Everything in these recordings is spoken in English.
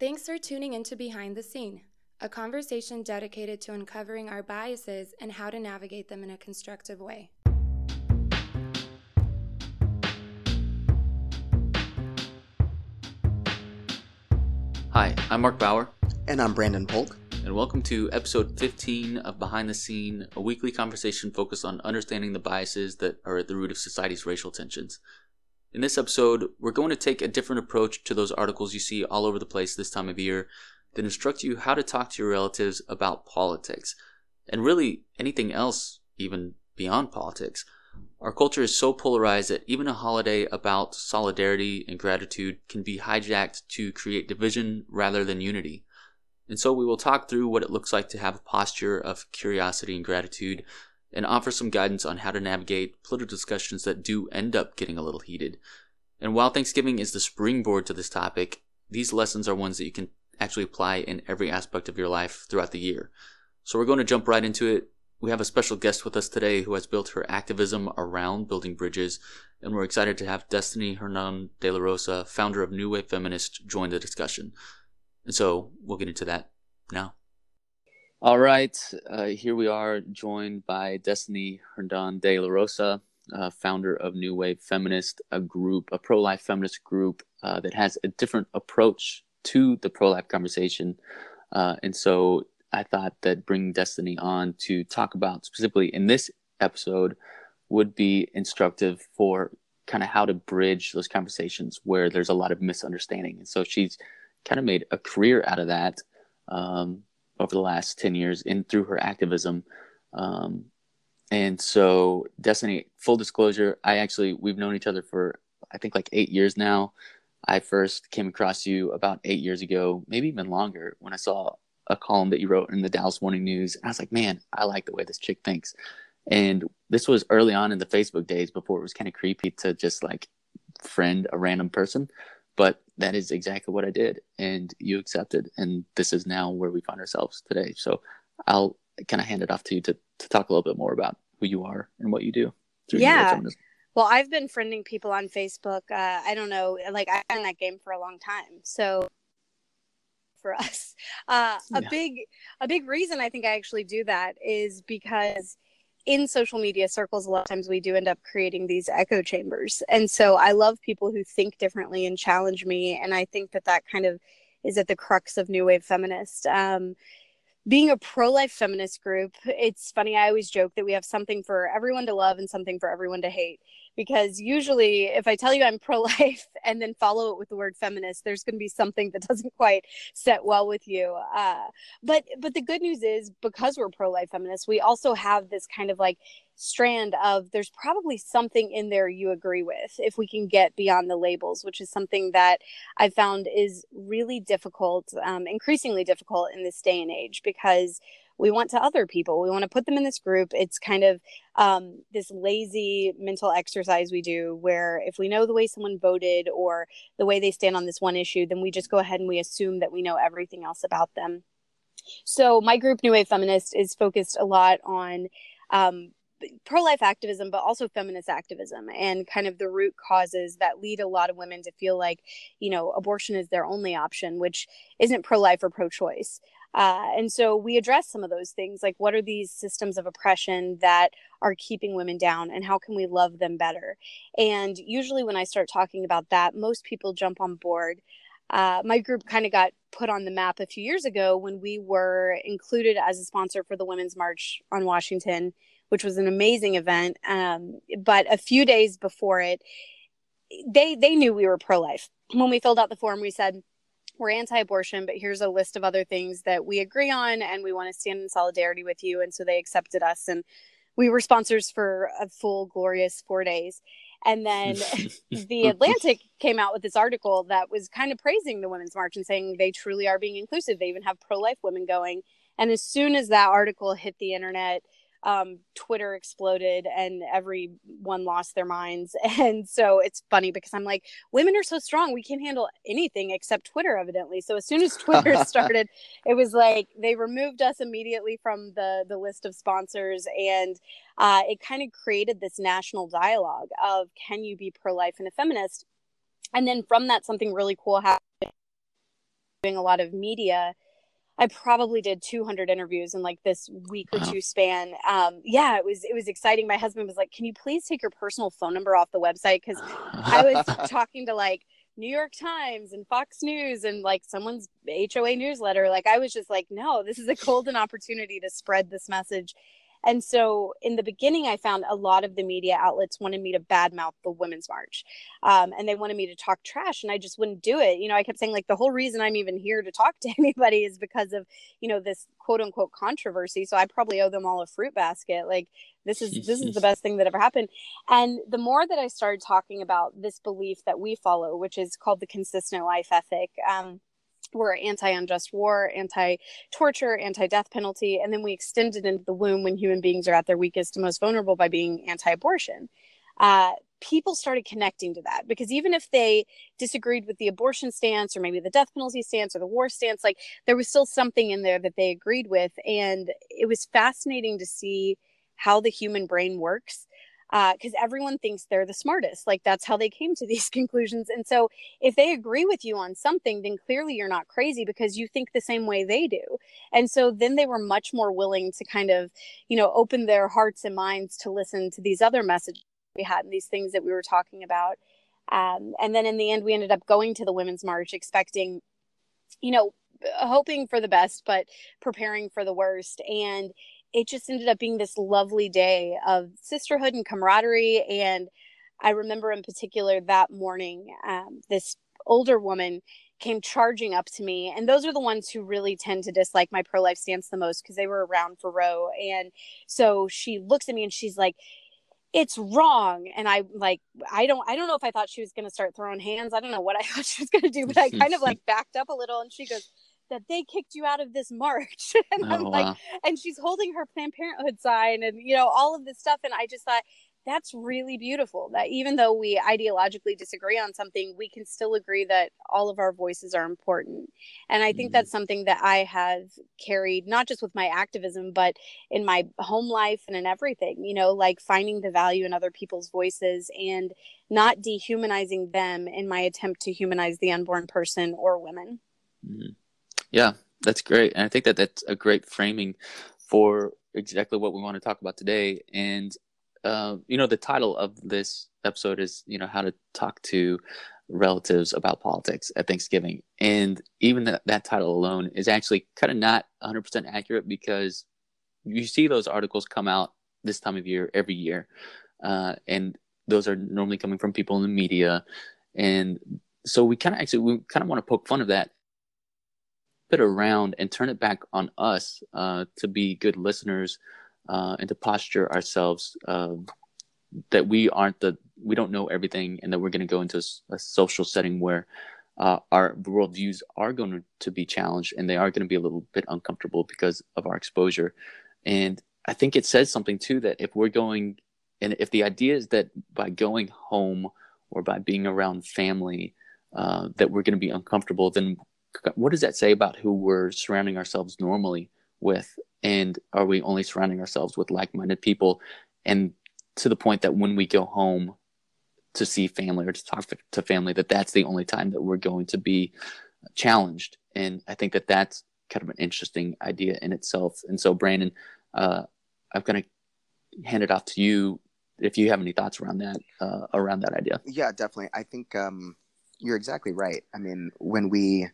Thanks for tuning into Behind the Scene, a conversation dedicated to uncovering our biases and how to navigate them in a constructive way. Hi, I'm Mark Bauer, And I'm Brandon Polk. and welcome to episode 15 of Behind the Scene, a weekly conversation focused on understanding the biases that are at the root of society's racial tensions. In this episode, we're going to take a different approach to those articles you see all over the place this time of year that instruct you how to talk to your relatives about politics, and really anything else, even beyond politics. Our culture is so polarized that even a holiday about solidarity and gratitude can be hijacked to create division rather than unity. And so we will talk through what it looks like to have a posture of curiosity and gratitude and offer some guidance on how to navigate political discussions that do end up getting a little heated. And while Thanksgiving is the springboard to this topic, these lessons are ones that you can actually apply in every aspect of your life throughout the year. So we're going to jump right into it. We have a special guest with us today who has built her activism around building bridges, and we're excited to have Destiny Herndon de la Rosa, founder of New Wave Feminist, join the discussion. And so we'll get into that now. All right, uh, here we are, joined by Destiny Herndon de la Rosa, uh, founder of New Wave Feminist, a group, a pro life feminist group uh, that has a different approach to the pro life conversation. Uh, and so I thought that bringing Destiny on to talk about specifically in this episode would be instructive for kind of how to bridge those conversations where there's a lot of misunderstanding. And so she's kind of made a career out of that. Um, over the last 10 years in through her activism. Um, and so Destiny, full disclosure, I actually, we've known each other for, I think like eight years now. I first came across you about eight years ago, maybe even longer when I saw a column that you wrote in the Dallas Morning News. And I was like, man, I like the way this chick thinks. And this was early on in the Facebook days before it was kind of creepy to just like friend a random person but that is exactly what I did, and you accepted, and this is now where we find ourselves today. So I'll kind of hand it off to you to to talk a little bit more about who you are and what you do. Yeah. Well, I've been friending people on Facebook. Uh, I don't know, like I've been in that game for a long time, so for us, uh, a yeah. big a big reason I think I actually do that is because in social media circles, a lot of times we do end up creating these echo chambers. And so I love people who think differently and challenge me. And I think that that kind of is at the crux of New Wave Feminist. Um, being a pro life feminist group, it's funny. I always joke that we have something for everyone to love and something for everyone to hate because usually if I tell you I'm pro life and then follow it with the word feminist, there's going to be something that doesn't quite set well with you. Uh, but but the good news is because we're pro life feminists, we also have this kind of like strand of there's probably something in there you agree with if we can get beyond the labels, which is something that I found is really difficult, um, increasingly difficult in this day and age because we want to other people. We want to put them in this group. It's kind of um, this lazy mental exercise we do where if we know the way someone voted or the way they stand on this one issue, then we just go ahead and we assume that we know everything else about them. So my group, New Wave Feminist, is focused a lot on um, pro life activism, but also feminist activism and kind of the root causes that lead a lot of women to feel like, you know, abortion is their only option, which isn't pro life or pro choice. Uh, and so we address some of those things like what are these systems of oppression that are keeping women down and how can we love them better? And usually, when I start talking about that, most people jump on board. Uh, my group kind of got put on the map a few years ago when we were included as a sponsor for the Women's March on Washington, which was an amazing event. Um, but a few days before it, they they knew we were pro life. When we filled out the form, we said, we're anti-abortion but here's a list of other things that we agree on and we want to stand in solidarity with you and so they accepted us and we were sponsors for a full glorious four days. And then the atlantic came out with this article that was kind of praising the women's march and saying they truly are being inclusive. They even have pro-life women going. And as soon as that article hit the internet um, Twitter exploded and everyone lost their minds. And so it's funny because I'm like, women are so strong. We can't handle anything except Twitter, evidently. So as soon as Twitter started, it was like they removed us immediately from the, the list of sponsors. And uh, it kind of created this national dialogue of can you be pro life and a feminist? And then from that, something really cool happened doing a lot of media I probably did 200 interviews in like this week or wow. two span. Um, yeah, it was it was exciting. My husband was like, "Can you please take your personal phone number off the website?" Because I was talking to like New York Times and Fox News and like someone's HOA newsletter. Like I was just like, "No, this is a golden opportunity to spread this message." And so in the beginning, I found a lot of the media outlets wanted me to badmouth the Women's March. Um, and they wanted me to talk trash, and I just wouldn't do it. You know, I kept saying, like, the whole reason I'm even here to talk to anybody is because of, you know, this quote unquote controversy. So I probably owe them all a fruit basket. Like, this is this is the best thing that ever happened and the more that i started talking about this belief that we follow which is called the consistent life ethic um, we're anti unjust war, anti torture, anti death penalty, and then we extended into the womb when human beings are at their weakest and most vulnerable by being anti abortion. Uh, people started connecting to that because even if they disagreed with the abortion stance or maybe the death penalty stance or the war stance, like there was still something in there that they agreed with. And it was fascinating to see how the human brain works because uh, everyone thinks they're the smartest. Like that's how they came to these conclusions. And so if they agree with you on something, then clearly you're not crazy because you think the same way they do. And so then they were much more willing to kind of, you know, open their hearts and minds to listen to these other messages we had and these things that we were talking about. Um, and then in the end, we ended up going to the Women's March expecting, you know, hoping for the best, but preparing for the worst. And it just ended up being this lovely day of sisterhood and camaraderie. And I remember in particular that morning, um, this older woman came charging up to me. And those are the ones who really tend to dislike my pro life stance the most because they were around for Roe. And so she looks at me and she's like, it's wrong and i like i don't i don't know if i thought she was going to start throwing hands i don't know what i thought she was going to do but i kind of like backed up a little and she goes that they kicked you out of this march. and oh, I'm like, wow. and she's holding her Planned Parenthood sign and, you know, all of this stuff. And I just thought, that's really beautiful that even though we ideologically disagree on something, we can still agree that all of our voices are important. And I think mm-hmm. that's something that I have carried, not just with my activism, but in my home life and in everything, you know, like finding the value in other people's voices and not dehumanizing them in my attempt to humanize the unborn person or women. Mm-hmm. Yeah, that's great. And I think that that's a great framing for exactly what we want to talk about today. And, uh, you know, the title of this episode is, you know, how to talk to relatives about politics at Thanksgiving. And even that, that title alone is actually kind of not 100% accurate because you see those articles come out this time of year every year. Uh, and those are normally coming from people in the media. And so we kind of actually, we kind of want to poke fun of that it around and turn it back on us uh, to be good listeners uh, and to posture ourselves uh, that we aren't the we don't know everything and that we're going to go into a, a, social setting where uh, our worldviews are going to be challenged and they are going to be a little bit uncomfortable because of our exposure. And i think it says something too that if we're going and if the idea is that by going home or by being around family uh, that we're going to be uncomfortable then what does that say about who we're surrounding ourselves normally with? And are we only surrounding ourselves with like-minded people? And to the point that when we go home to see family or to talk to family that that's the only time that we're going to be challenged. And i think that that's kind of an interesting idea in itself. And so brandon uh, i'm going to hand it off to you if you have any thoughts around that uh, around that idea. Yeah definitely. I think um, you're exactly right. I mean when we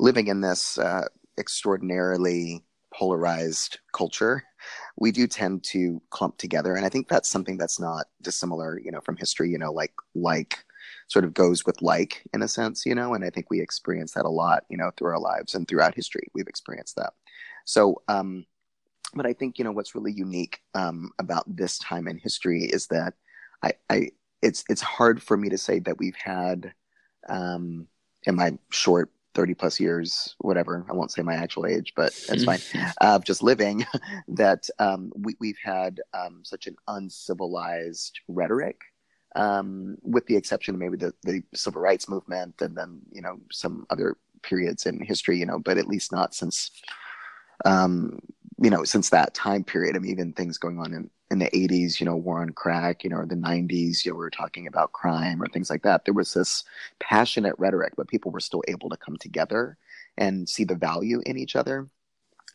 living in this uh, extraordinarily polarized culture, we do tend to clump together, and I think that's something that's not dissimilar, you know, from history. You know, like like sort of goes with like in a sense, you know, and I think we experience that a lot, you know, through our lives and throughout history. We've experienced that. So, um, but I think you know what's really unique um, about this time in history is that I, I it's it's hard for me to say that we've had um, in my short 30 plus years, whatever, I won't say my actual age, but that's fine, of just living, that um, we, we've had um, such an uncivilized rhetoric, um, with the exception of maybe the, the civil rights movement and then, you know, some other periods in history, you know, but at least not since, um, you know, since that time period. I mean, even things going on in, in the 80s, you know, war on crack, you know, or the 90s, you know, we were talking about crime or things like that. There was this passionate rhetoric, but people were still able to come together and see the value in each other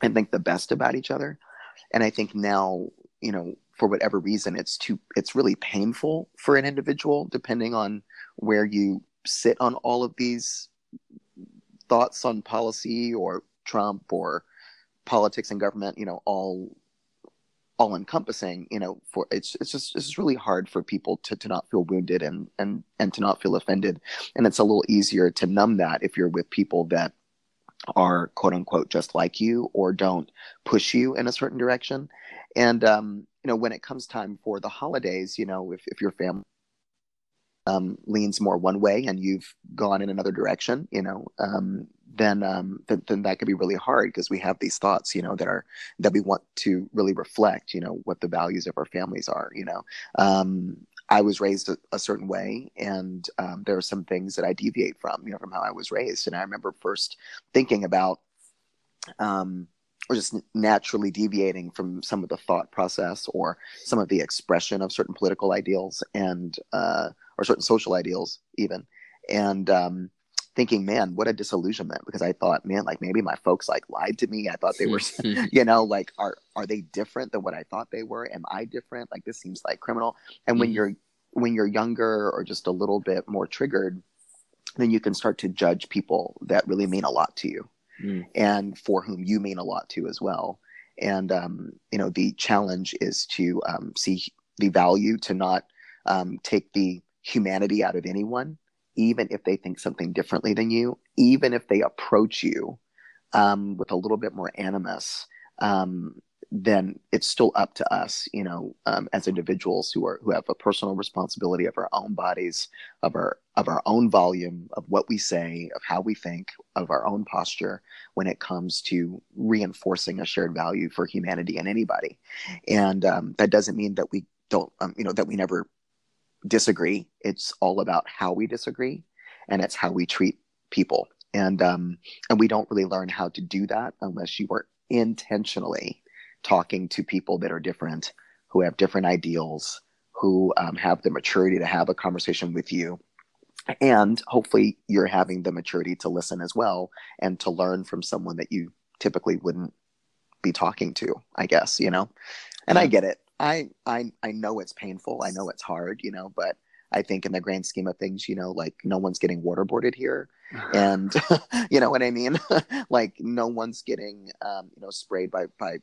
and think the best about each other. And I think now, you know, for whatever reason, it's too it's really painful for an individual, depending on where you sit on all of these thoughts on policy or Trump or politics and government, you know, all all encompassing, you know, for it's it's just it's just really hard for people to, to not feel wounded and and and to not feel offended. And it's a little easier to numb that if you're with people that are quote unquote just like you or don't push you in a certain direction. And um, you know, when it comes time for the holidays, you know, if, if your family um, leans more one way and you've gone in another direction, you know, um, then, um, then then that could be really hard because we have these thoughts, you know, that are that we want to really reflect, you know, what the values of our families are. You know, um, I was raised a, a certain way, and um, there are some things that I deviate from, you know, from how I was raised. And I remember first thinking about, um, or just naturally deviating from some of the thought process or some of the expression of certain political ideals and uh, or certain social ideals, even. And um, thinking, man, what a disillusionment because I thought, man, like maybe my folks like lied to me. I thought they were, you know, like are are they different than what I thought they were? Am I different? Like this seems like criminal. And mm-hmm. when you're when you're younger or just a little bit more triggered, then you can start to judge people that really mean a lot to you mm. and for whom you mean a lot to as well. And um, you know, the challenge is to um, see the value to not um, take the humanity out of anyone even if they think something differently than you, even if they approach you um, with a little bit more animus, um, then it's still up to us, you know, um, as individuals who are who have a personal responsibility of our own bodies, of our of our own volume, of what we say, of how we think, of our own posture when it comes to reinforcing a shared value for humanity and anybody. And um, that doesn't mean that we don't, um, you know, that we never disagree. It's all about how we disagree, and it's how we treat people. And um, and we don't really learn how to do that unless you are intentionally talking to people that are different, who have different ideals, who um, have the maturity to have a conversation with you. And hopefully, you're having the maturity to listen as well and to learn from someone that you typically wouldn't be talking to, I guess, you know? And yeah. I get it. I I I know it's painful. I know it's hard, you know, but I think in the grand scheme of things, you know, like no one's getting waterboarded here, and you know what I mean. like no one's getting, um, you know, sprayed by by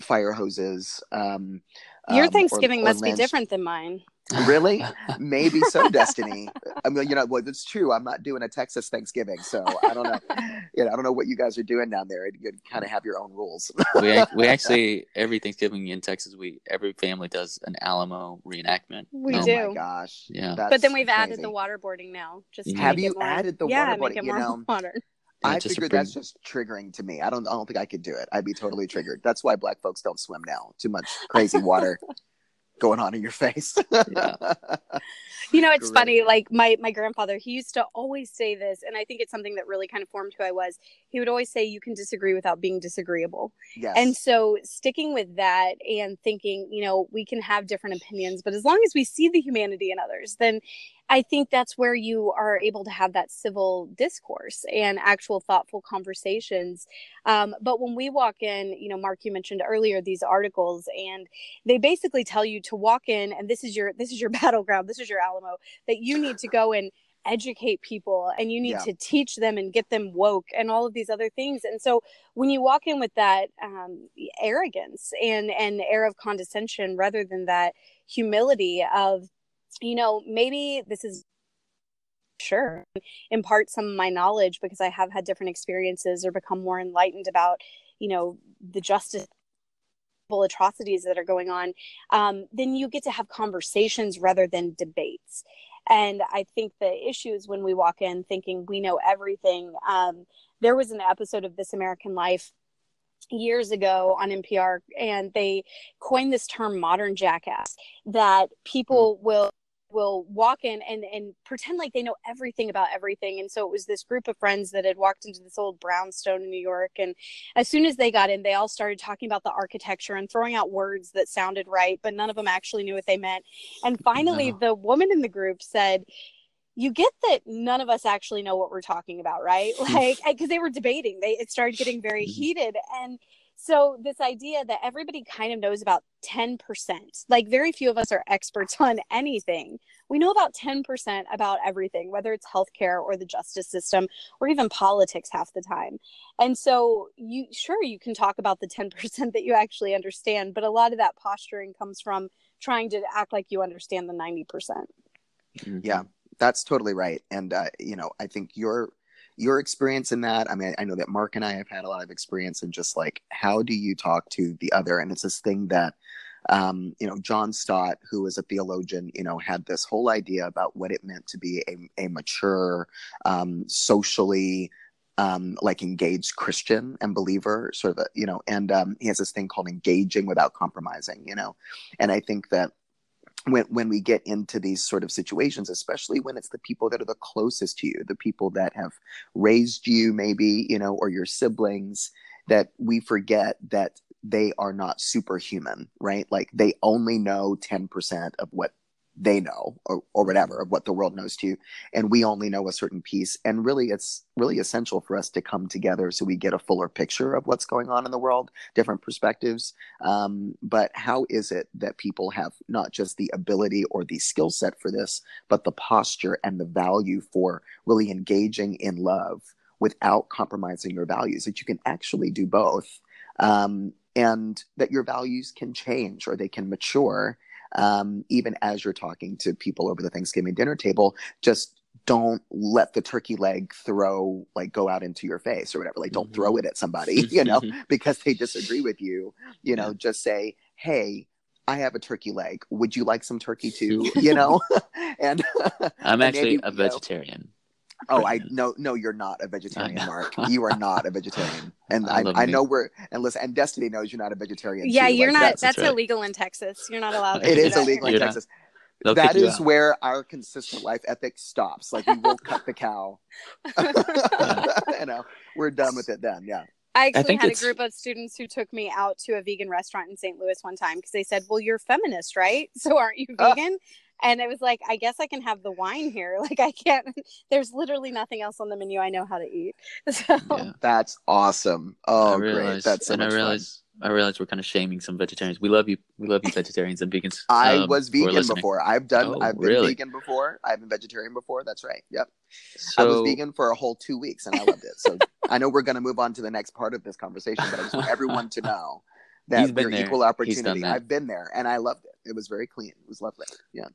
fire hoses. Um, Your um, Thanksgiving or, or must lynched. be different than mine. Really? Maybe so, Destiny. I mean, you know, well, it's true. I'm not doing a Texas Thanksgiving, so I don't know. You know, I don't know what you guys are doing down there. You kind of have your own rules. we we actually every Thanksgiving in Texas, we every family does an Alamo reenactment. We oh do. Oh my gosh! Yeah, but then we've crazy. added the waterboarding now. Just have you added the yeah, waterboarding? Make it more you know, modern. I figured that's just triggering to me. I don't. I don't think I could do it. I'd be totally triggered. That's why black folks don't swim now. Too much crazy water going on in your face. yeah. You know, it's Great. funny. Like my my grandfather, he used to always say this, and I think it's something that really kind of formed who I was. He would always say, "You can disagree without being disagreeable." Yes. And so, sticking with that and thinking, you know, we can have different opinions, but as long as we see the humanity in others, then I think that's where you are able to have that civil discourse and actual thoughtful conversations. Um, but when we walk in, you know, Mark, you mentioned earlier these articles, and they basically tell you to walk in, and this is your this is your battleground, this is your Alamo, that you need to go and educate people and you need yeah. to teach them and get them woke and all of these other things and so when you walk in with that um, arrogance and and air of condescension rather than that humility of you know, maybe this is sure impart some of my knowledge because I have had different experiences or become more enlightened about, you know, the justice atrocities that are going on, um, then you get to have conversations rather than debates. And I think the issue is when we walk in thinking we know everything. Um, there was an episode of This American Life years ago on NPR, and they coined this term modern jackass that people mm. will will walk in and and pretend like they know everything about everything and so it was this group of friends that had walked into this old brownstone in new york and as soon as they got in they all started talking about the architecture and throwing out words that sounded right but none of them actually knew what they meant and finally no. the woman in the group said you get that none of us actually know what we're talking about, right? Like, because they were debating, they it started getting very mm-hmm. heated, and so this idea that everybody kind of knows about 10%, like very few of us are experts on anything. We know about 10% about everything, whether it's healthcare or the justice system or even politics half the time. And so you sure you can talk about the 10% that you actually understand, but a lot of that posturing comes from trying to act like you understand the 90%. Mm-hmm. Yeah, that's totally right. And uh, you know, I think your your experience in that? I mean i know that mark and i have had a lot of experience in just like how do you talk to the other? And it's this thing that um, you know john stott who was a theologian you know had this whole idea about what it meant to be a, a mature um, socially um, like engaged Christian and believer, sort of, a, you know, and um, he has this thing called engaging without compromising, you know, and I think that when when we get into these sort of situations especially when it's the people that are the closest to you the people that have raised you maybe you know or your siblings that we forget that they are not superhuman right? Like they only know 10% of what they know or, or whatever of what the world knows too and we only know a certain piece. And really it's really essential for us to come together so we get a fuller picture of what's going on in the world different perspectives. Um, but how is it that people have not just the ability or the skill set for this but the posture and the value for really engaging in love without compromising your values that you can actually do both um, and that your values can change or they can mature um, even as you're talking to people over the Thanksgiving dinner table, just don't let the turkey leg throw like go out into your face or whatever like don't mm-hmm. throw it at somebody you know because they disagree with you you know yeah. just say hey I have a turkey leg. Would you like some turkey too? You know, and I'm actually maybe, a vegetarian. Know, Oh, I no, no, you're not a vegetarian, Mark. You are not a vegetarian, and I, I, I know we're and listen. And Destiny knows you're not a vegetarian. Yeah, too. you're like, not. That's, that's right. illegal in Texas. You're not allowed. it is illegal in Texas. Not, that is you where our consistent life ethic stops. Like we will cut the cow. you know, we're done with it then. Yeah. I actually I had it's... a group of students who took me out to a vegan restaurant in St. Louis one time because they said, "Well, you're feminist, right? So aren't you uh, vegan?" Uh, and it was like i guess i can have the wine here. Like i can't there's literally nothing else on the menu i know how to eat. So yeah. that's awesome. Oh realize, great that's so and i realize fun. i realize we're kind of shaming some vegetarians. We love you we love you vegetarians and vegans i um, was vegan before. I've done oh, i've been really? vegan before. I've been vegetarian before. That's right. Yep. So, i was vegan for a whole two weeks and i loved it. So i know we're going to move on to the next part of this conversation but i just want everyone to know that we're equal opportunity. i've been there and i loved it it was very clean. It was lovely. Yeah.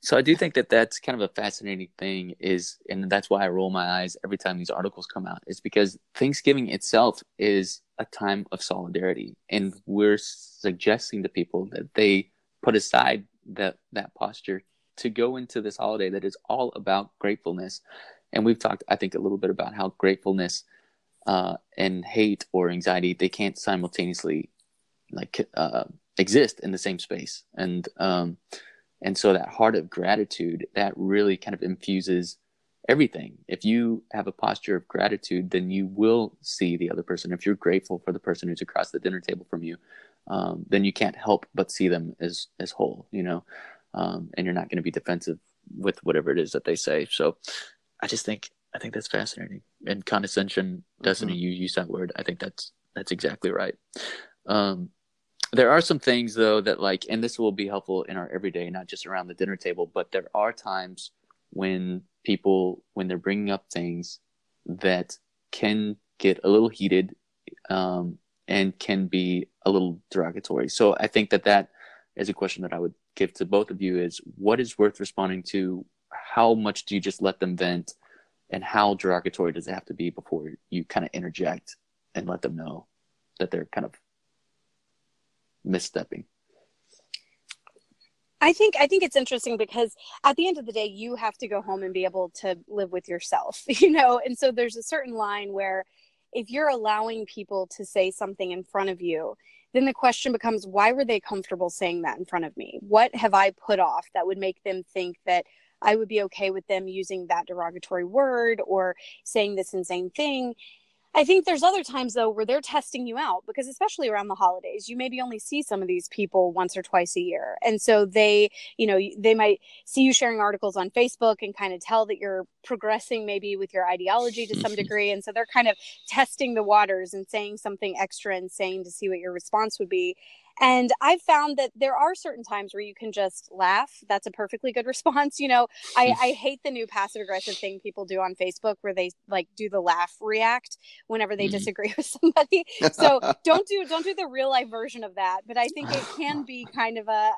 So I do think that that's kind of a fascinating thing is, and that's why I roll my eyes every time these articles come out. Is because Thanksgiving itself is a time of solidarity, and we're suggesting to people that they put aside that that posture to go into this holiday that is all about gratefulness. And we've talked, I think, a little bit about how gratefulness uh, and hate or anxiety they can't simultaneously like uh, exist in the same space. And um and so that heart of gratitude that really kind of infuses everything. If you have a posture of gratitude then you will see the other person. If you're grateful for the person who's across the dinner table from you um, then you can't help but see them as as whole you know? Um, and you're not going to be defensive with whatever it is that they say. So i just think i think that's fascinating. And condescension doesn't mm-hmm. you use that word. I think that's that's exactly right. Um, there are some things though that like, and this will be helpful in our everyday, not just around the dinner table, but there are times when people, when they're bringing up things that can get a little heated, um, and can be a little derogatory. So I think that that is a question that I would give to both of you is what is worth responding to? How much do you just let them vent? And how derogatory does it have to be before you kind of interject and let them know that they're kind of misstepping I think I think it's interesting because at the end of the day you have to go home and be able to live with yourself, you know. And so there's a certain line where if you're allowing people to say something in front of you, then the question becomes why were they comfortable saying that in front of me? What have I put off that would make them think that I would be okay with them using that derogatory word or saying this insane thing? I think there's other times though where they're testing you out because especially around the holidays, you maybe only see some of these people once or twice a year. And so they, you know, they might see you sharing articles on Facebook and kind of tell that you're progressing maybe with your ideology to some degree. And so they're kind of testing the waters and saying something extra and saying to see what your response would be. And I've found that there are certain times where you can just laugh. That's a perfectly good response. You know, I, I hate the new passive aggressive thing people do on Facebook where they like do the laugh react whenever they mm-hmm. disagree with somebody. So don't do don't do the real life version of that. But I think it can be kind of a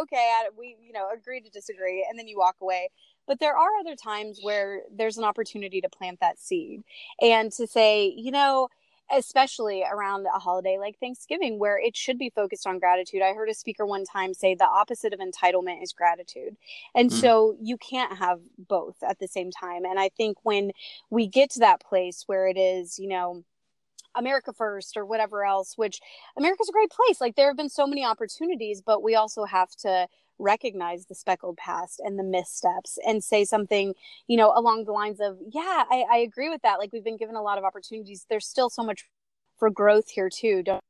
okay, we you know agree to disagree, and then you walk away. But there are other times where there's an opportunity to plant that seed and to say, you know, especially around a holiday like Thanksgiving, where it should be focused on gratitude. I heard a speaker one time say the opposite of entitlement is gratitude. And mm. so you can't have both at the same time. And I think when we get to that place where it is, you know, America first or whatever else, which America's a great place. Like there have been so many opportunities, but we also have to recognize the speckled past and the missteps and say something, you know, along the lines of, yeah, I, I agree with that. Like we've been given a lot of opportunities. There's still so much for growth here too. Don't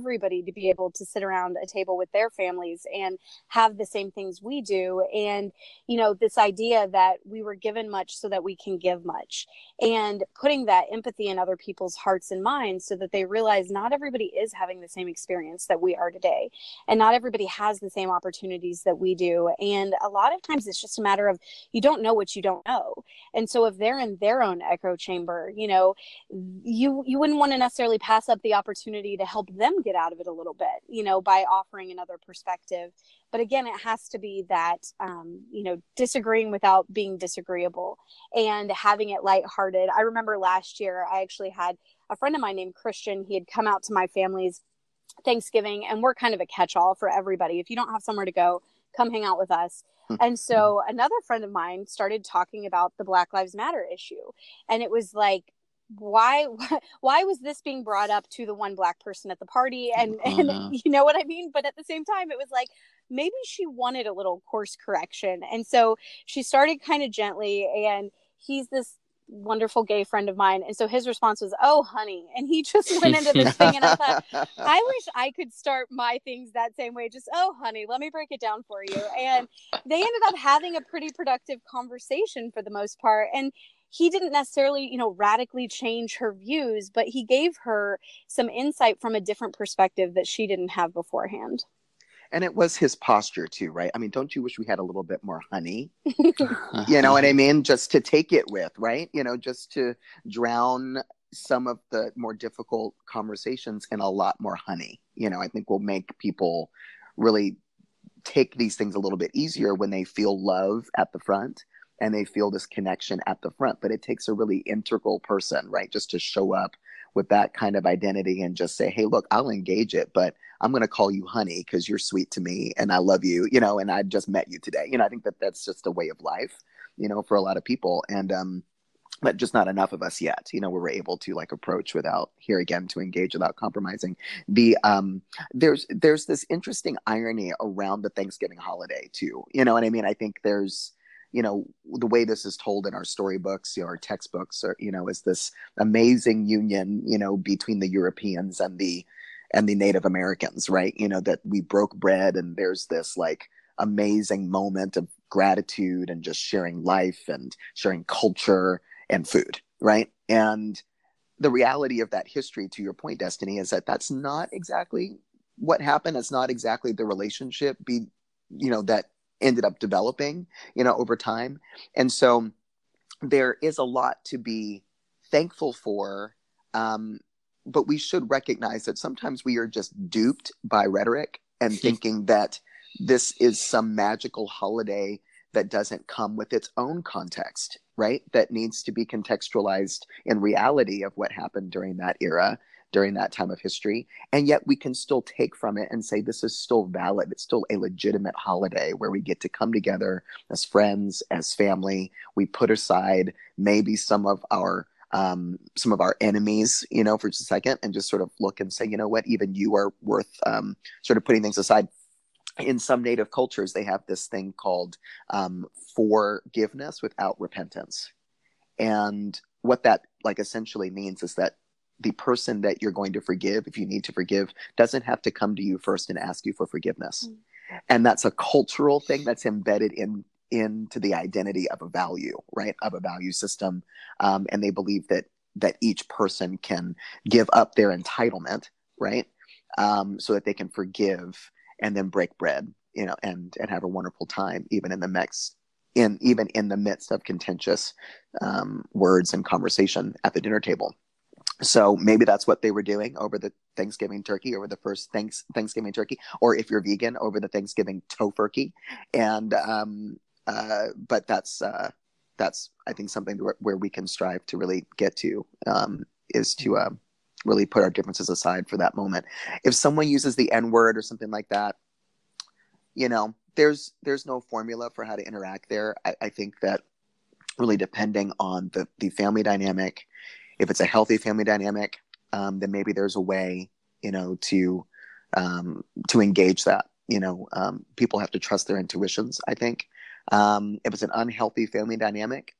everybody to be able to sit around a table with their families and have the same things we do. And you know this idea that we were given much so that we can give much and putting that empathy in other people's hearts and minds so that they realize not everybody is having the same experience that we are today. And not everybody has the same opportunities that we do. And a lot of times it's just a matter of you don't know what you don't know. And so if they're in their own echo chamber you know you you wouldn't want to necessarily pass up the opportunity to help them get out of it a little bit, you know, by offering another perspective. But again, it has to be that, um, you know, disagreeing without being disagreeable and having it lighthearted. I remember last year, I actually had a friend of mine named Christian. He had come out to my family's Thanksgiving, and we're kind of a catch all for everybody. If you don't have somewhere to go, come hang out with us. Hmm. And so another friend of mine started talking about the Black Lives Matter issue. And it was like, why why was this being brought up to the one black person at the party? And and uh-huh. you know what i mean? But at the same time it was like maybe she wanted a little course correction. And so she started kind of gently and he's this wonderful gay friend of mine. And so his response was oh honey and he just went into this thing and i thought i wish i could start my things that same way. Just oh honey let me break it down for you. And they ended up having a pretty productive conversation for the most part. And he didn't necessarily, you know, radically change her views, but he gave her some insight from a different perspective that she didn't have beforehand. And it was his posture too, right? I mean, don't you wish we had a little bit more honey? you know what I mean? Just to take it with, right? You know, just to drown some of the more difficult conversations in a lot more honey. You know, I think will make people really take these things a little bit easier when they feel love at the front and they feel this connection at the front. But it takes a really integral person, right? Just to show up with that kind of identity and just say, hey, look, I'll engage it, but I'm going to call you honey because you're sweet to me and I love you, you know, and I just met you today. You know, I think that that's just a way of life, you know, for a lot of people. And, um, but just not enough of us yet you know where we're able to like approach without here again to engage without compromising the um there's there's this interesting irony around the thanksgiving holiday too you know what i mean i think there's you know the way this is told in our storybooks you know, our textbooks or you know is this amazing union you know between the europeans and the and the native americans right? You know that we broke bread and there's this like amazing moment of gratitude and just sharing life and sharing culture and food right? And the reality of that history to your point destiny is that that's not exactly what happened. It's not exactly the relationship be you know that ended up developing, you know, over time. And so there is a lot to be thankful for. Um, but we should recognize that sometimes we are just duped by rhetoric and thinking that this is some magical holiday that doesn't come with its own context, right? That needs to be contextualized in reality of what happened during that era during that time of history. And yet we can still take from it and say this is still valid. It's still a legitimate holiday where we get to come together as friends, as family. We put aside maybe some of our um, some of our enemies, you know, for just a second, and just sort of look and say, you know what, even you are worth um, sort of putting things aside. In some native cultures, they have this thing called um, forgiveness without repentance. And what that like essentially means is that the person that you're going to forgive, if you need to forgive, doesn't have to come to you first and ask you for forgiveness. Mm-hmm. And that's a cultural thing that's embedded in into the identity of a value, right? Of a value system. Um, and they believe that that each person can give up their entitlement, right? Um, so that they can forgive and then break bread, you know, and and have a wonderful time, even in the mix, in even in the midst of contentious um, words and conversation at the dinner table. So maybe that's what they were doing over the Thanksgiving turkey, over the first thanks Thanksgiving turkey, or if you're vegan, over the Thanksgiving tofurkey, and um, uh, but that's uh, that's I think something where, where, we can strive to really get to um, is to uh, really put our differences aside for that moment. If someone uses the N word or something like that, you know, there's there's no formula for how to interact there. I, I think that really depending on the the family dynamic, if it's a healthy family dynamic, um, then maybe there's a way, you know, to um, to engage that. You know, um, people have to trust their intuitions. I think um, if it's an unhealthy family dynamic,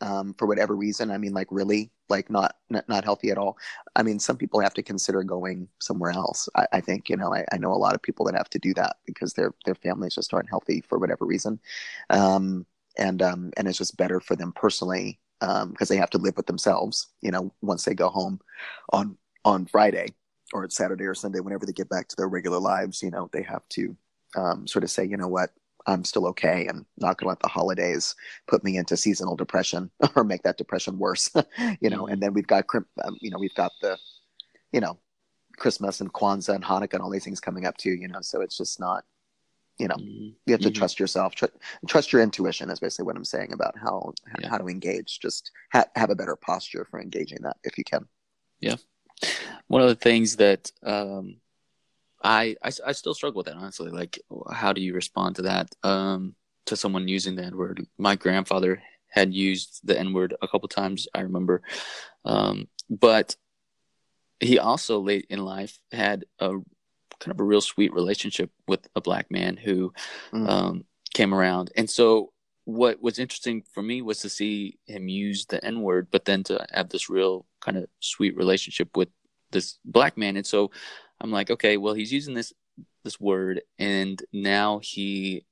um, for whatever reason, I mean, like really, like not, not, not healthy at all. I mean, some people have to consider going somewhere else. I, I think, you know, I, I, know a lot of people that have to do that because their their families just aren't healthy for whatever reason, um, and um, and it's just better for them personally because um, they have to live with themselves. You know, once they go home on on Friday or it's Saturday or Sunday, whenever they get back to their regular lives, you know, they have to um, sort of say, you know what, I'm still okay and not going to let the holidays put me into seasonal depression or make that depression worse, you know. And then we've got, um, you know, we've got the, you know, Christmas and Kwanzaa and Hanukkah and all these things coming up too, you know. So it's just not, you know, mm-hmm. you have to mm-hmm. trust yourself, tr- trust your intuition. Is basically what I'm saying about how yeah. how to engage. Just ha- have a better posture for engaging that if you can. Yeah, one of the things that um, I, I, I still struggle with that honestly. Like, how do you respond to that? Um, to someone using the N word. My grandfather had used the N word a couple times. I remember, um, but he also late in life had a kind of a real sweet relationship with a black man who mm. um, came around, and so what was interesting for me was to see him use the N word, but then to have this real kind of sweet relationship with this black man, and so I'm like, okay, well, he's using this this word, and now he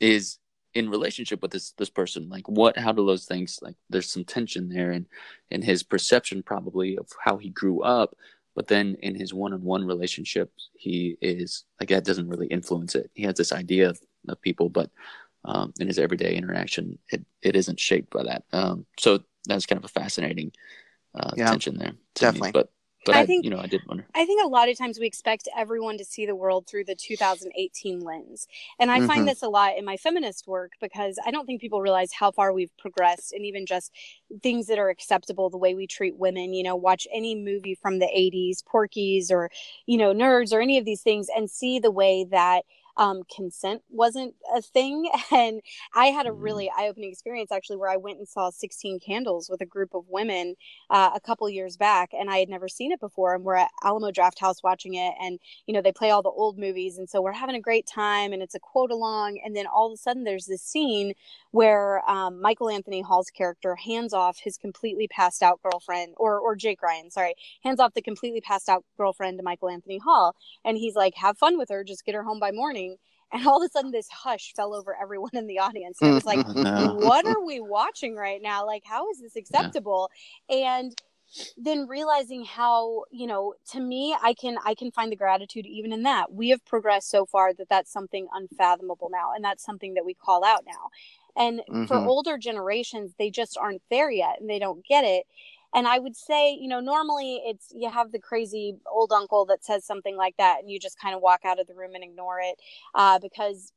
is in relationship with this this person. Like, what? How do those things? Like, there's some tension there, and in his perception probably of how he grew up. But then in his one-on-one relationships, he is like that doesn't really influence it. He has this idea of, of people, but um, in his everyday interaction, it, it isn't shaped by that. Um, so that's kind of a fascinating uh, yeah, tension there. Definitely. Me. But but I, I, think you know I did wonder. I think a lot of times we expect everyone to see the world through the 2018 lens, and I mm-hmm. find this a lot in my feminist work because I don't think people realize how far we've progressed, and even just things that are acceptable, the way we treat women. You know, watch any movie from the 80s, Porky's, or you know, Nerds, or any of these things, and see the way that um, consent wasn't a thing. And I had a mm. really eye opening experience actually where I went and saw 16 Candles with a group of women uh, a couple years back. And I had never seen it before. And we're at Alamo Drafthouse watching it. And, you know, they play all the old movies. And so we're having a great time and it's a quote along. And then all of a sudden there's this scene where um, Michael Anthony Hall's character hands off his completely passed out girlfriend, or or Jake Ryan, sorry, hands off the completely passed out girlfriend to Michael Anthony Hall, and he's like, "Have fun with her, just get her home by morning." And all of a sudden, this hush fell over everyone in the audience. And it was like, no. "What are we watching right now? Like, how is this acceptable?" Yeah. And then realizing how you know to me i can i can find the gratitude even in that we have progressed so far that that's something unfathomable now and that's something that we call out now and mm-hmm. for older generations, they just aren't there yet and they don't get it. And I would say, you know, normally it's you have the crazy old uncle that says something like that and you just kind of walk out of the room and ignore it uh, because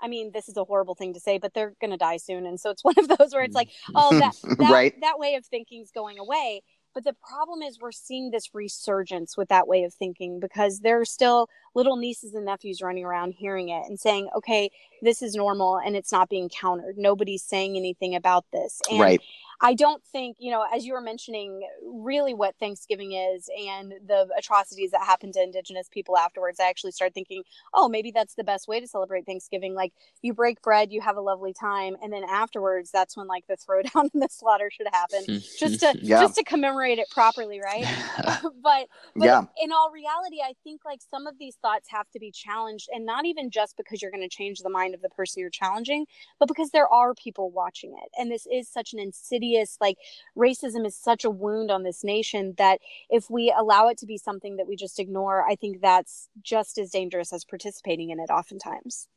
I mean, this is a horrible thing to say, but they're going to die soon. And so it's one of those where it's like, oh, that, that, right. that way of thinking is going away. But the problem is, we're seeing this resurgence with that way of thinking because there are still little nieces and nephews running around hearing it and saying, okay, this is normal and it's not being countered. Nobody's saying anything about this. And right. I don't think, you know, as you were mentioning, really what Thanksgiving is and the atrocities that happened to Indigenous people afterwards, I actually started thinking, oh, maybe that's the best way to celebrate Thanksgiving. Like you break bread, you have a lovely time, and then afterwards, that's when like the throwdown and the slaughter should happen, just to yeah. just to commemorate it properly, right? but, but yeah. in all reality, I think like some of these thoughts have to be challenged, and not even just because you're going to change the mind of the person you're challenging, but because there are people watching it, and this is such an insidious like racism is such a wound on this nation that if we allow it to be something that we just ignore, I think that's just as dangerous as participating in it oftentimes.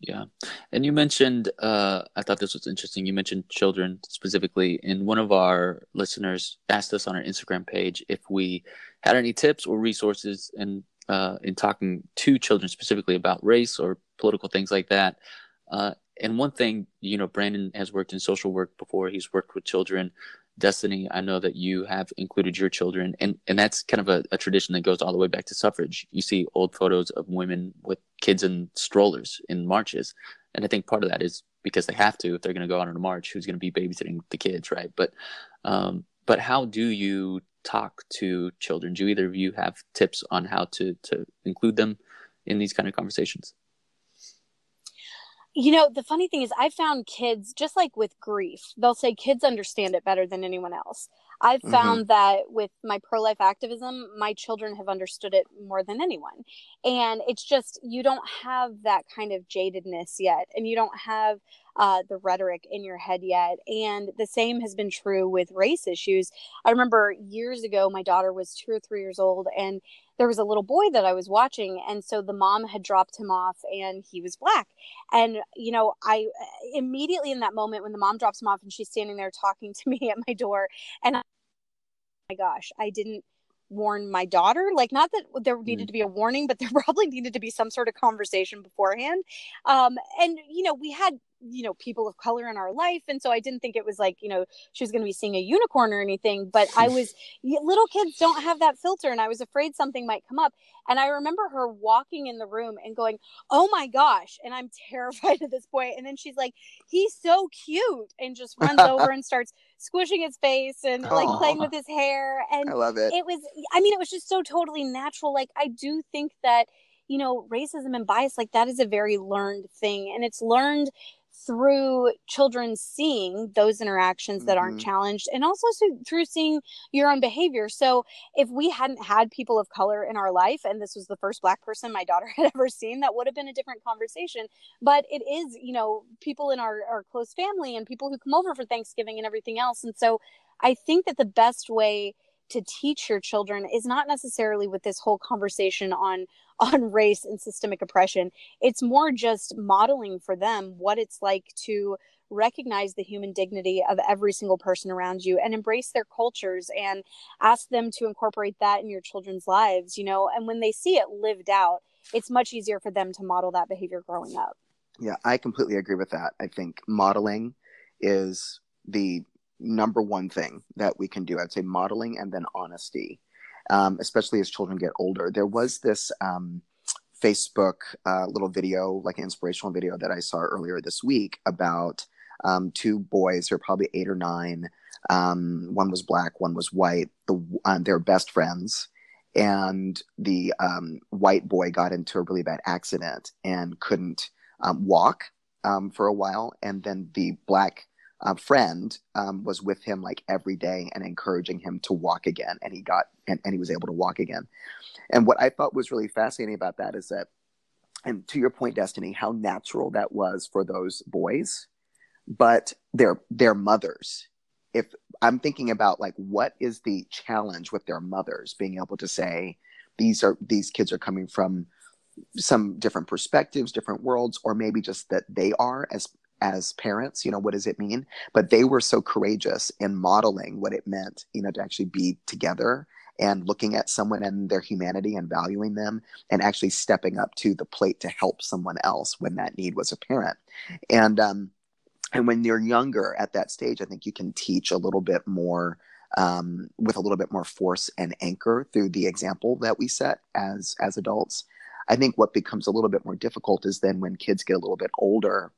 Yeah. And you mentioned, uh, I thought this was interesting. You mentioned children specifically, and one of our listeners asked us on our Instagram page if we had any tips or resources in, uh, in talking to children specifically about race or political things like that. Uh, and one thing, you know, Brandon has worked in social work before. He's worked with children. Destiny, I know that you have included your children, and and that's kind of a, a tradition that goes all the way back to suffrage. You see old photos of women with kids in strollers in marches, and I think part of that is because they have to if they're going to go out on a march. Who's going to be babysitting the kids, right? But um, but how do you talk to children? Do either of you have tips on how to to include them in these kind of conversations? You know the funny thing is i found kids just like with grief they'll say kids understand it better than anyone else i've mm-hmm. found that with my pro-life activism my children have understood it more than anyone and it's just you don't have that kind of jadedness yet and you don't have uh, the rhetoric in your head yet. And the same has been true with race issues. I remember years ago, my daughter was two or three years old, and there was a little boy that I was watching. And so the mom had dropped him off, and he was black. And, you know, I uh, immediately in that moment when the mom drops him off and she's standing there talking to me at my door, and I, oh my gosh, I didn't warn my daughter like not that there needed mm. to be a warning but there probably needed to be some sort of conversation beforehand. Um and you know we had you know people of color in our life and so i didn't think it was like you know she was going to be seeing a unicorn or anything but i was little kids don't have that filter and i was afraid something might come up. And i remember her walking in the room and going oh my gosh and i'm terrified at this point. And then she's like he's so cute and just runs over and starts squishing his face and like Aww. playing with his hair and i love it it was i mean it was just so totally natural like i do think that you know racism and bias like that is a very learned thing and it's learned through children seeing those interactions that mm-hmm. aren't challenged and also through seeing your own behavior. So if we hadn't had people of color in our life and this was the first black person my daughter had ever seen that would have been a different conversation. But it is you know people in our, our close family and people who come over for thanksgiving and everything else. And so i think that the best way to teach your children is not necessarily with this whole conversation on on race and systemic oppression. It's more just modeling for them what it's like to recognize the human dignity of every single person around you and embrace their cultures and ask them to incorporate that in your children's lives you know? And when they see it lived out it's much easier for them to model that behavior growing up. Yeah i completely agree with that. I think modeling is the number one thing that we can do. I'd say modeling and then honesty, um, especially as children get older. There was this um, Facebook uh, little video, like an inspirational video that I saw earlier this week about um, two boys who are probably eight or nine. Um, one was black, one was white. The uh, they're best friends. And the um, white boy got into a really bad accident and couldn't um, walk for a while. And then the black uh, friend um, was with him like every day and encouraging him to walk again and he got and, and he was able to walk again. And what i thought was really fascinating about that is that and to your point destiny how natural that was for those boys but their their mothers. If i'm thinking about like what is the challenge with their mothers being able to say these are these kids are coming from some different perspectives different worlds or maybe just that they are as as parents you know what does it mean? But they were so courageous in modeling what it meant you know to actually be together and looking at someone and their humanity and valuing them and actually stepping up to the plate to help someone else when that need was apparent. And um and when you're younger at that stage i think you can teach a little bit more um, with a little bit more force and anchor through the example that we set as as adults. I think what becomes a little bit more difficult is then when kids get a little bit older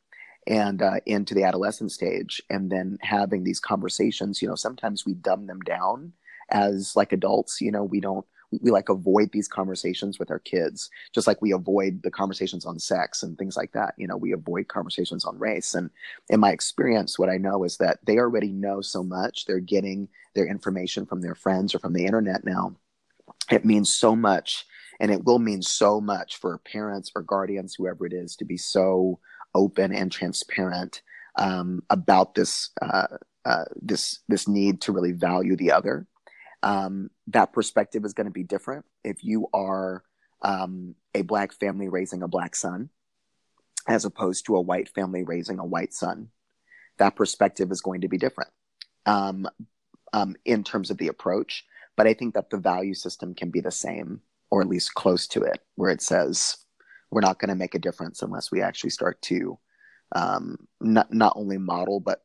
and uh, into the adolescent stage and then having these conversations you know sometimes we dumb them down as like adults you know we don't we like avoid these conversations with our kids just like we avoid the conversations on sex and things like that you know we avoid conversations on race. And in my experience what i know is that they already know so much they're getting their information from their friends or from the internet now. It means so much and it will mean so much for parents or guardians whoever it is to be so open and transparent um, about this uh, uh, this this need to really value the other. Um, that perspective is going to be different if you are um, a black family raising a black son as opposed to a white family raising a white son. That perspective is going to be different um, um, in terms of the approach but i think that the value system can be the same or at least close to it where it says we're not going to make a difference unless we actually start to um, not, not only model but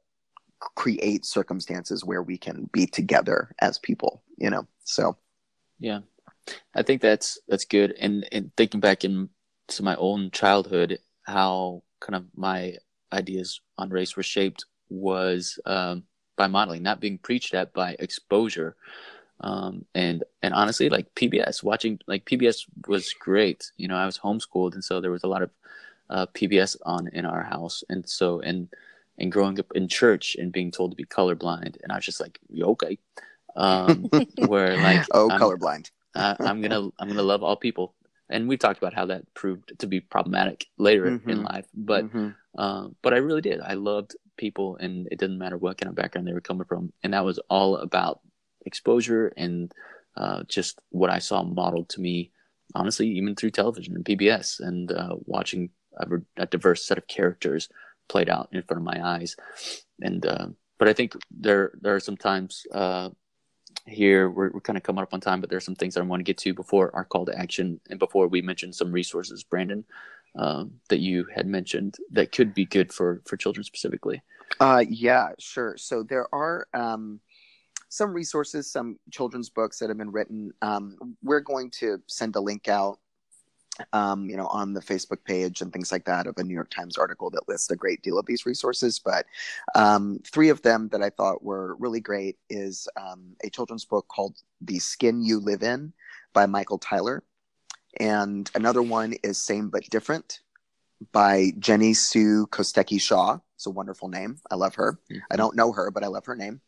create circumstances where we can be together as people you know so. Yeah. I think that's that's good. And, and thinking back into my own childhood how kind of my ideas on race were shaped was um, by modeling not being preached at by exposure um, and and honestly like pbs watching like pbs was great you know i was homeschooled and so there was a lot of uh, pbs on in our house. And so and and growing up in church and being told to be colorblind and i was just like okay. Um, where like oh I'm, colorblind. I, i'm gonna i'm gonna love all people. And we talked about how that proved to be problematic later mm-hmm. in life but mm-hmm. uh, but i really did. I loved people and it didn't matter what kind of background they were coming from. And that was all about exposure and uh, just what i saw modeled to me honestly even through television and pbs and uh, watching a, a diverse set of characters played out in front of my eyes. And uh, but I think there there are some times uh, here we're, we're kind of coming up on time, but there are some things that I want to get to before our call to action and before we mention some resources, Brandon, um, that you had mentioned that could be good for for children specifically. Uh, yeah, sure. So there are. Um some resources, some children's books that have been written. Um, we're going to send a link out um, you know, on the Facebook page and things like that of a New York Times article that lists a great deal of these resources. But um, three of them that I thought were really great is um, a children's book called The Skin You Live In by Michael Tyler. And another one is Same But Different by Jenny Sue Kostecki Shaw. It's a wonderful name. I love her. Mm-hmm. I don't know her, but I love her name.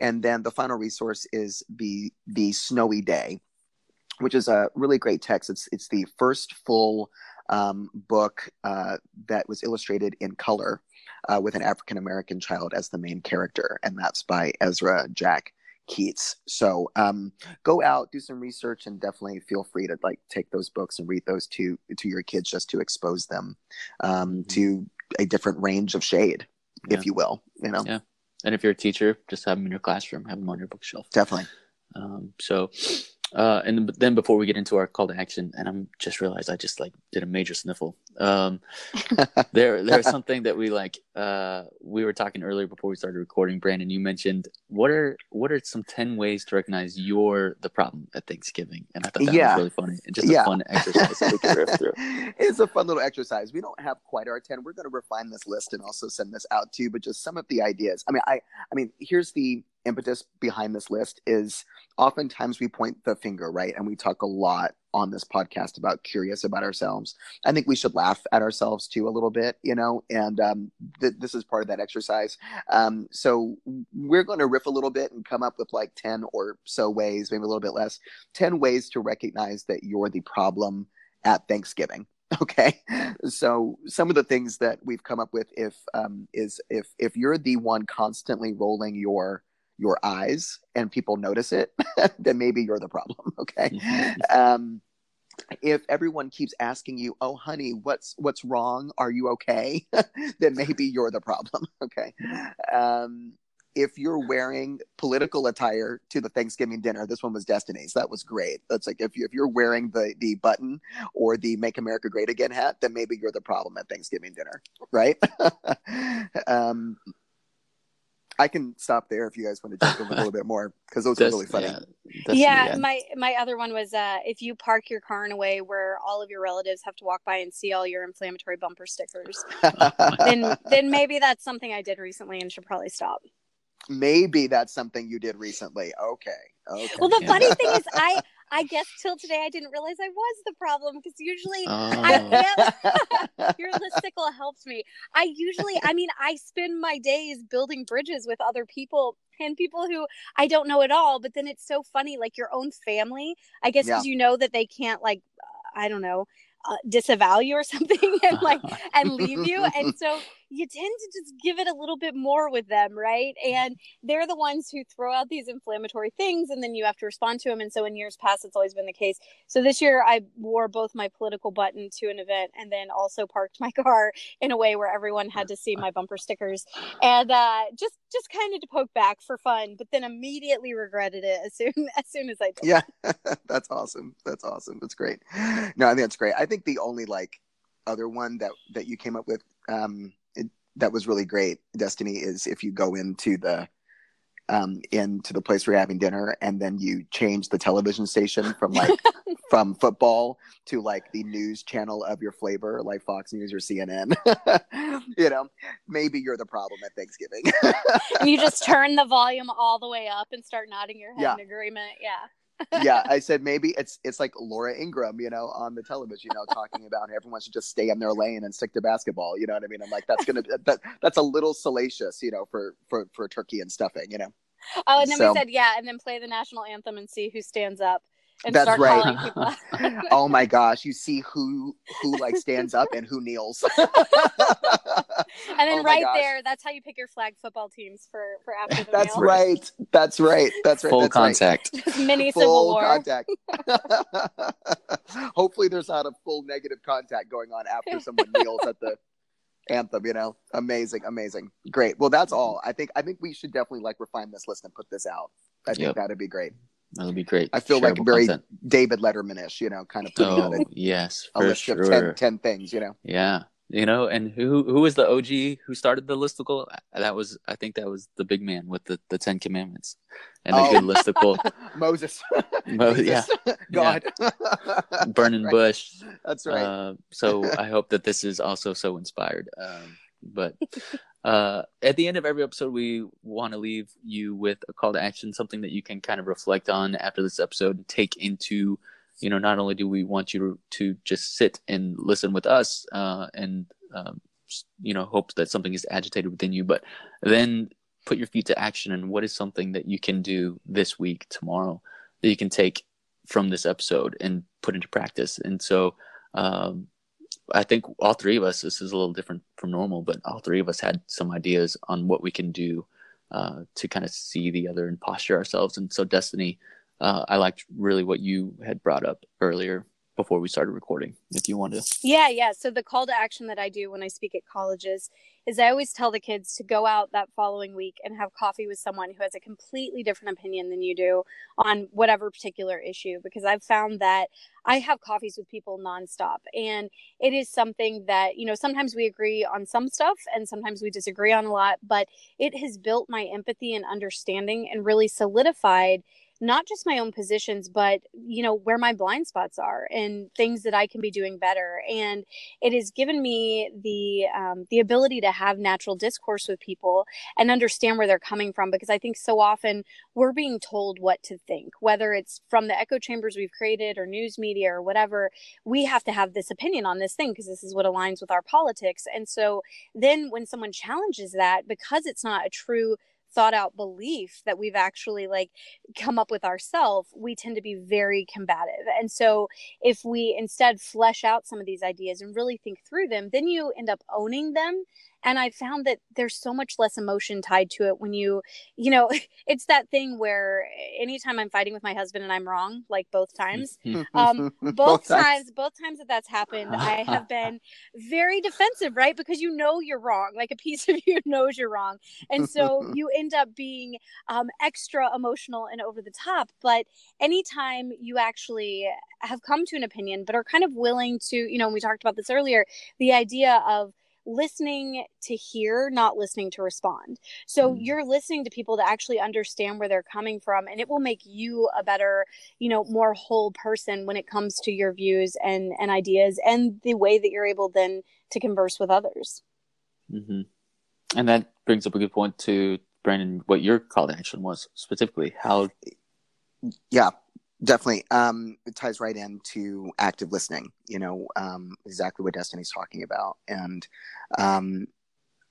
And then the final resource is the the Snowy Day which is a really great text. It's it's the first full um, book uh, that was illustrated in color uh, with an African American child as the main character, and that's by Ezra Jack Keats. So um, go out, do some research, and definitely feel free to like take those books and read those to to your kids just to expose them um, mm-hmm. to a different range of shade, yeah. if you will. You know. Yeah. And if you're a teacher, just have them in your classroom, have them on your bookshelf. Definitely. Um, so uh, and then before we get into our call to action, and I'm just realized I just like did a major sniffle. Um, there, there's something that we like. Uh, we were talking earlier before we started recording. Brandon, you mentioned what are what are some ten ways to recognize you're the problem at Thanksgiving, and I thought that yeah. was really funny and just a fun exercise to through. It's a fun little exercise. We don't have quite our ten. We're going to refine this list and also send this out to you. But just some of the ideas. I mean, I, I mean, here's the impetus behind this list is oftentimes we point the finger, right? And we talk a lot on this podcast about curious about ourselves. I think we should laugh at ourselves too a little bit, you know, and um, th- this is part of that exercise. Um, so we're going to riff a little bit and come up with like 10 or so ways, maybe a little bit less, 10 ways to recognize that you're the problem at Thanksgiving. Okay, so some of the things that we've come up with if um, is if if you're the one constantly rolling your your eyes and people notice it, then maybe you're the problem. Okay. Mm-hmm. Um, if everyone keeps asking you, "Oh, honey, what's what's wrong? Are you okay?" then maybe you're the problem. Okay. Um, if you're wearing political attire to the Thanksgiving dinner, this one was Destiny's. That was great. That's like if you if you're wearing the the button or the "Make America Great Again" hat, then maybe you're the problem at Thanksgiving dinner, right? um, I can stop there if you guys want to jump in a little bit more because those are really funny. Yeah, yeah, my my other one was uh, if you park your car in a way where all of your relatives have to walk by and see all your inflammatory bumper stickers, then then maybe that's something I did recently and should probably stop. Maybe that's something you did recently. Okay. Okay. Well, the Yeah. funny thing is, I I guess till today I didn't realize I was the problem because usually Oh. I am. your listicle helps me. I usually, I mean, I spend my days building bridges with other people and people who I don't know at all. But then it's so funny, like your own family. I guess because you know that they can't, like, uh, I don't know, uh, disavow you or something, and like, and leave you. And so you tend to just give it a little bit more with them, right? And they're the ones who throw out these inflammatory things, and then you have to respond to them. And so in years past, it's always been the case. So this year, I wore both my political button to an event, and then also parked my car in a way where everyone had to see my bumper stickers, and uh, just just kind of to poke back for fun. But then immediately regretted it as soon as soon as I did. yeah, that's awesome. That's awesome. That's great. No, I think that's great. I think the only like other one that that you came up with um that was really great, Destiny, is if you go into the um into the place where you're having dinner and then you change the television station from like from football to like the news channel of your flavor like fox news or cnn you know maybe you're the problem at thanksgiving you just turn the volume all the way up and start nodding your head Yeah. in agreement. Yeah. Yeah, I said maybe it's it's like Laura Ingraham, you know, on the television, you know, talking about everyone should just stay in their lane and stick to basketball. You know what I mean? I'm like, that's gonna that that's a little salacious, you know, for for for turkey and stuffing, you know. Oh, and then So- we said yeah, and then play the national anthem and see who stands up and That's start right. calling people. out. oh my gosh, you see who who like stands up and who kneels. And then Oh right gosh. there, that's how you pick your flag football teams for for after the That's meal. right. That's right. That's right. Full that's right. contact. Mini civil Full war. contact. Hopefully, there's not a full negative contact going on after someone kneels at the anthem. You know, amazing, amazing, great. Well, that's all. I think. I think we should definitely like refine this list and put this out. I think Yep. that'd be great. That'll be great. I feel like Shareable very content. David Letterman-ish. You know, kind of putting out Oh a, yes, a list sure. of 10, 10 things. You know. Yeah, you know, and who who was the OG who started the listicle? That was I think that was the big man with the the Ten Commandments and the Oh. good listicle. Moses. Mo- yeah. God. burning That's right. bush. That's right. Uh, so I hope that this is also so inspired. Um, but uh, at the end of every episode, we want to leave you with a call to action, something that you can kind of reflect on after this episode, and take into, you know, not only do we want you to, to just sit and listen with us uh, and, um, you know, hope that something is agitated within you, but then put your feet to action and what is something that you can do this week, tomorrow, that you can take from this episode and put into practice. And so, um, I think all three of us, this is a little different from normal, but all three of us had some ideas on what we can do uh, to kind of see the other and posture ourselves. And so, Destiny, uh, I liked really what you had brought up earlier before we started recording. If you want to, Yeah, yeah. So the call to action that I do when I speak at colleges is I always tell the kids to go out that following week and have coffee with someone who has a completely different opinion than you do on whatever particular issue because I've found that I have coffees with people nonstop and it is something that, you know, sometimes we agree on some stuff and sometimes we disagree on a lot, but it has built my empathy and understanding and really solidified not just my own positions but you know where my blind spots are and things that i can be doing better. And it has given me the um, the ability to have natural discourse with people and understand where they're coming from because i think so often we're being told what to think whether it's from the echo chambers we've created or news media or whatever. We have to have this opinion on this thing because this is what aligns with our politics. And so then when someone challenges that because it's not a true thought out belief that we've actually like come up with ourselves we tend to be very combative. And so if we instead flesh out some of these ideas and really think through them then you end up owning them and i found that there's so much less emotion tied to it when you you know it's that thing where anytime i'm fighting with my husband and i'm wrong like both times um both, times. both times that that's happened i have been very defensive right? Because you know you're wrong like a piece of you knows you're wrong. And so you end up being um, extra emotional and over the top. But anytime you actually have come to an opinion but are kind of willing to you know we talked about this earlier the idea of listening to hear, not listening to respond. So mm. you're listening to people to actually understand where they're coming from, and it will make you a better, you know, more whole person when it comes to your views and and ideas and the way that you're able then to converse with others. Mm-hmm. And that brings up a good point to Brandon. What your call to action was specifically? How? Yeah, definitely. Um, it ties right into active listening you know um, exactly what destiny's talking about. And um,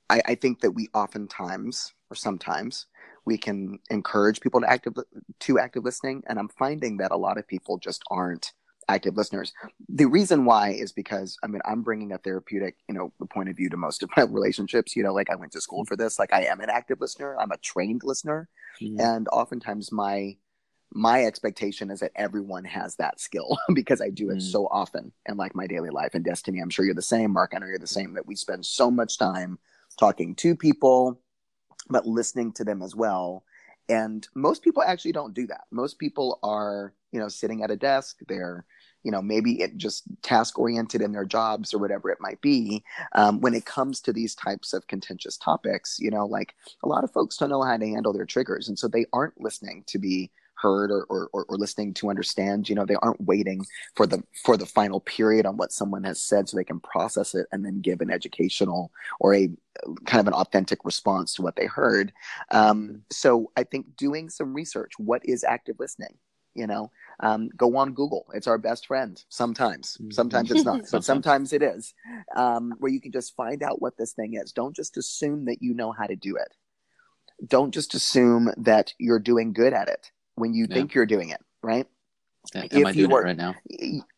I, I, think that we oftentimes or sometimes we can encourage people to active to active listening. And i'm finding that a lot of people just aren't active listeners. The reason why is because i mean i'm bringing a therapeutic you know point of view to most of my relationships you know like i went to school for this. Like i am an active listener. I'm a trained listener. Mm-hmm. and oftentimes my my expectation is that everyone has that skill because I do it mm. so often in like my daily life and destiny. I'm sure you're the same, Mark. I know you're the same that we spend so much time talking to people, but listening to them as well. And most people actually don't do that. Most people are, you know, sitting at a desk. They're, you know, maybe it just task oriented in their jobs or whatever it might be. Um, when it comes to these types of contentious topics, you know, like a lot of folks don't know how to handle their triggers. And so they aren't listening to be heard or, or, or listening to understand you know they aren't waiting for the for the final period on what someone has said so they can process it and then give an educational or a kind of an authentic response to what they heard. Um, so i think doing some research what is active listening? You know um, go on google. It's our best friend sometimes. Mm-hmm. sometimes it's not but sometimes it is um, where you can just find out what this thing is. Don't just assume that you know how to do it. Don't just assume that you're doing good at it when you yeah. think you're doing it, right? Am if I doing were, it right now?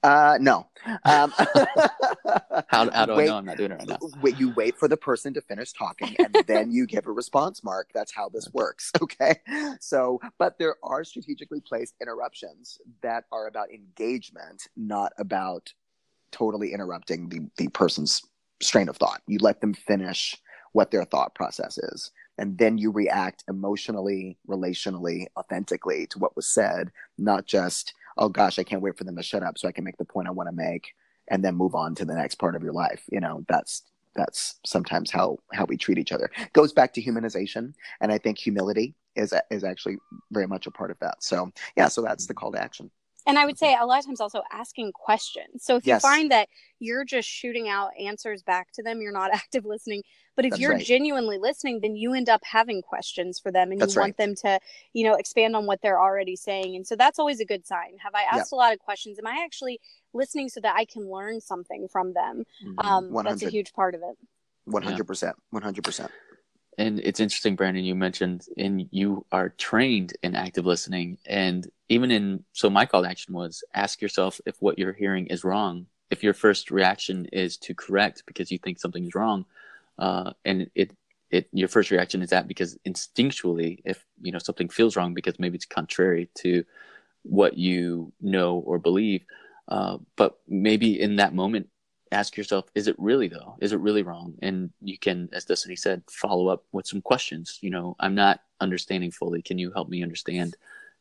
Uh, no. Um, how, how do wait, I know I'm not doing it right now? Wait, you wait for the person to finish talking and then you give a response mark. That's how this works. Okay. So, but there are strategically placed interruptions that are about engagement, not about totally interrupting the, the person's strain of thought. You let them finish what their thought process is and then you react emotionally, relationally, authentically to what was said, not just, oh gosh, I can't wait for them to shut up so I can make the point I want to make and then move on to the next part of your life. You know, that's that's sometimes how how we treat each other. Goes back to humanization, and I think humility is is actually very much a part of that. So yeah, so that's the call to action. And I would say a lot of times also asking questions. So if you find that you're just shooting out answers back to them, you're not active listening. But if That's you're right. genuinely listening, then you end up having questions for them and that's you want them to, you know, expand on what they're already saying. And so that's always a good sign. Have I asked a lot of questions? Am I actually listening so that I can learn something from them? Mm-hmm. Um, that's a huge part of it. 100%. 100% and it's interesting brandon you mentioned and you are trained in active listening. And even in so my call to action was ask yourself if what you're hearing is wrong. If your first reaction is to correct because you think something is wrong uh, and it it your first reaction is that because instinctually if you know something feels wrong because maybe it's contrary to what you know or believe uh, but maybe in that moment ask yourself, is it really though? Is it really wrong? And you can, as Destiny said, follow up with some questions. You know, I'm not understanding fully. Can you help me understand?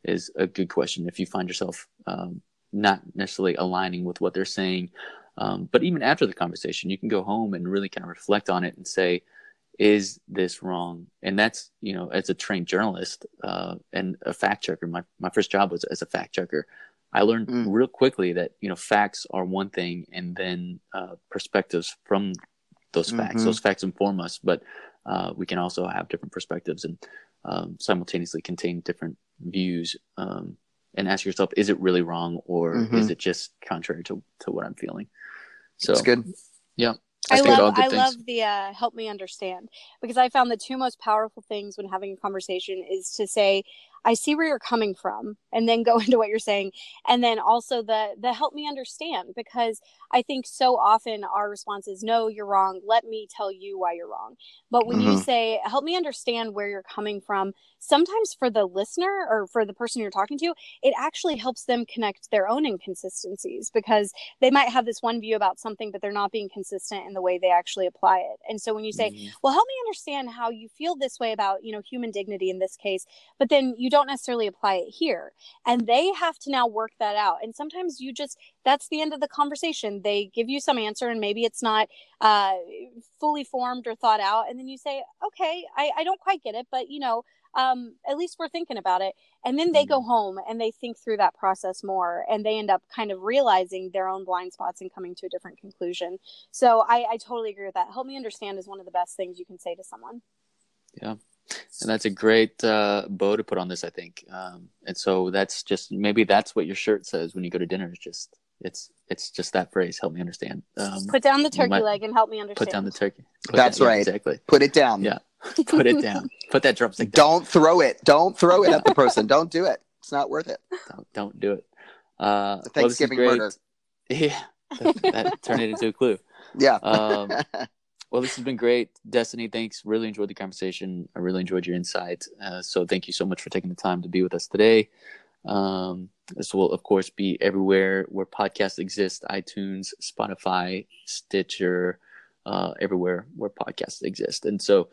Is a good question. If you find yourself um, not necessarily aligning with what they're saying, um, but even after the conversation, you can go home and really kind of reflect on it and say, is this wrong? And that's, you know, as a trained journalist uh, and a fact checker, my, my first job was as a fact checker. I learned mm. real quickly that you know facts are one thing, and then uh, perspectives from those facts. Mm-hmm. Those facts inform us, but uh, we can also have different perspectives and um, simultaneously contain different views. Um, and ask yourself, is it really wrong, or mm-hmm. is it just contrary to to what I'm feeling? So it's good. Yeah. I love I love the uh, help me understand because I found the two most powerful things when having a conversation is to say I see where you're coming from and then go into what you're saying and then also the the help me understand because I think so often our response is no you're wrong let me tell you why you're wrong but when mm-hmm. you say help me understand where you're coming from sometimes for the listener or for the person you're talking to it actually helps them connect their own inconsistencies because they might have this one view about something but they're not being consistent in the way they actually apply it and so when you say mm-hmm. well help me understand how you feel this way about you know human dignity in this case but then you don't necessarily apply it here and they have to now work that out and sometimes you just that's the end of the conversation they give you some answer and maybe it's not uh, fully formed or thought out and then you say okay I, I don't quite get it but you know um, at least we're thinking about it. And then they go mm-hmm. home and they think through that process more and they end up kind of realizing their own blind spots and coming to a different conclusion. So I, I totally agree with that. Help me understand is one of the best things you can say to someone. Yeah. And that's a great uh, bow to put on this, I think. Um, and so that's just maybe that's what your shirt says when you go to dinner. Is just it's it's just that phrase. Help me understand. Um, put down the turkey might, leg and help me understand. Put down the turkey. Put that's right. exactly. Put it down. Yeah. Put it down. Put that drumstick down. Don't throw it. Don't throw it at the person. Don't do it. It's not worth it. Don't, don't do it. Uh, Thanksgiving well, murder. Yeah. That, that turned it into a clue. Yeah. Um, well, this has been great. Destiny, thanks. Really enjoyed the conversation. I really enjoyed your insight. Uh, so thank you so much for taking the time to be with us today. Um, this will, of course, be everywhere where podcasts exist iTunes, Spotify, Stitcher, uh, everywhere where podcasts exist. And so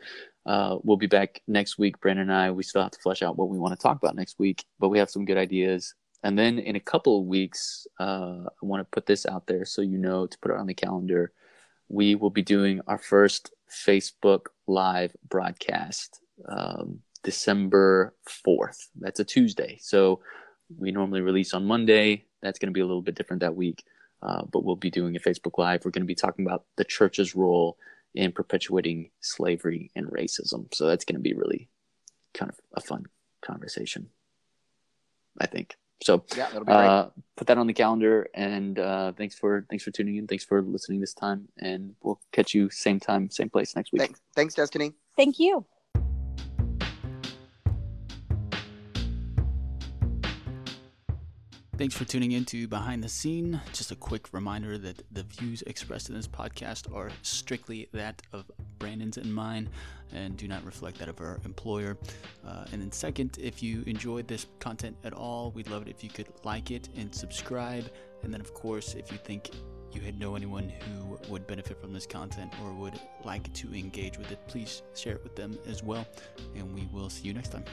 uh, we'll be back next week. Brandon and I, we still have to flesh out what we want to talk about next week, but we have some good ideas. And then in a couple of weeks, uh, I want to put this out there so you know to put it on the calendar. We will be doing our first Facebook Live broadcast um, December 4th. That's a Tuesday. So we normally release on Monday. That's going to be a little bit different that week. Uh, but we'll be doing a Facebook Live. We're going to be talking about the church's role in perpetuating slavery and racism. So that's going to be really kind of a fun conversation, I think. So yeah, that'll be uh, put that on the calendar. And uh, thanks for thanks for tuning in. Thanks for listening this time. And we'll catch you same time, same place next week. Thanks, thanks Destiny. Thank you. Thanks for tuning in to Behind the Scene. Just a quick reminder that the views expressed in this podcast are strictly that of Brandon's and mine and do not reflect that of our employer. Uh, and then, second, if you enjoyed this content at all, we'd love it if you could like it and subscribe. And then, of course, if you think you know anyone who would benefit from this content or would like to engage with it, please share it with them as well. And we will see you next time.